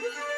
you